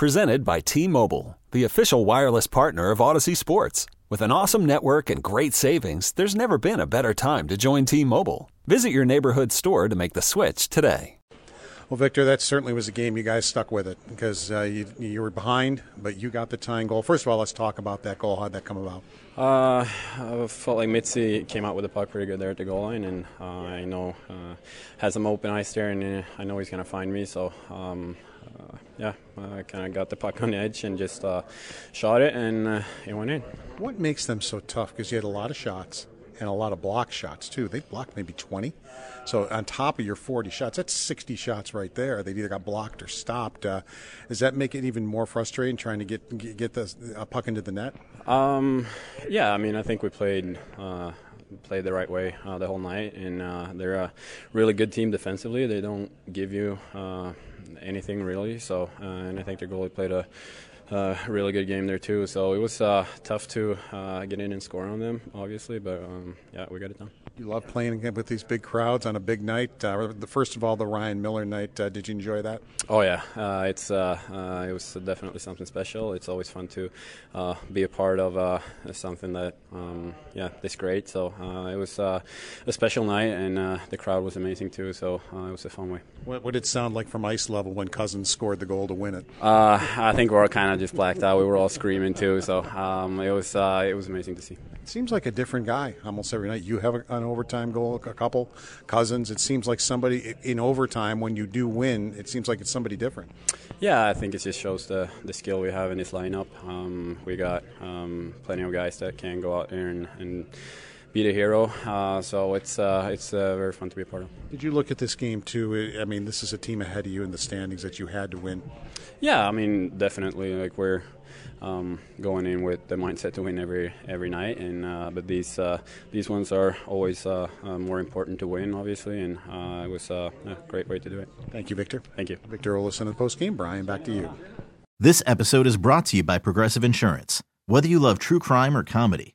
Presented by T Mobile, the official wireless partner of Audacy Sports. With an awesome network and great savings, there's never been a better time to join T Mobile. Visit your neighborhood store to make the switch today. Well, Victor, that certainly was a game you guys stuck with it because uh, you, you were behind, but you got the tying goal. First of all, let's talk about that goal. How'd that come about? Uh, I felt like Mitzi came out with the puck pretty good there at the goal line, and uh, I know uh, has some open ice there, and uh, I know he's going to find me. So, um, yeah, I kind of got the puck on the edge and just uh, shot it, and it went in. What makes them so tough? Because you had a lot of shots and a lot of block shots too. They blocked maybe 20. So on top of your 40 shots, that's 60 shots right there. They either got blocked or stopped. Uh, does that make it even more frustrating trying to get get the a puck into the net? Um, yeah, I mean, I think we played. Uh, played the right way uh, the whole night, and uh, they're a really good team defensively. They don't give you uh, anything really, so uh, and I think their goalie played a uh, really good game there too. So it was uh, tough to uh, get in and score on them, obviously, but um, yeah, we got it done. You love playing with these big crowds on a big night. Uh, the first of all, the Ryan Miller night. Uh, did you enjoy that? Oh yeah, uh, it's it was definitely something special. It's always fun to be a part of something that um, yeah this great. So it was a special night, and the crowd was amazing too. So it was a fun way. What, what, did it sound like from ice level when Cozens scored the goal to win it? I think we are kind of just blacked out. We were all screaming too, so um, it was uh, it was amazing to see. It seems like a different guy almost every night. You have an overtime goal, a couple Cozens. It seems like somebody in overtime when you do win. It seems like it's somebody different. Yeah, I think it just shows the the skill we have in this lineup. Um, we got um, plenty of guys that can go out there and, and be the hero. Uh, so it's uh, it's uh, very fun to be a part of. Did you look at this game too? I mean, this is a team ahead of you in the standings that you had to win. Yeah, I mean, definitely. Like we're um, going in with the mindset to win every every night, and uh, but these uh, these ones are always uh, more important to win, obviously, and it was a great way to do it. Thank you, Victor. Thank you, Victor Olofsson of the post game. Brian, back to you. This episode is brought to you by Progressive Insurance. Whether you love true crime or comedy,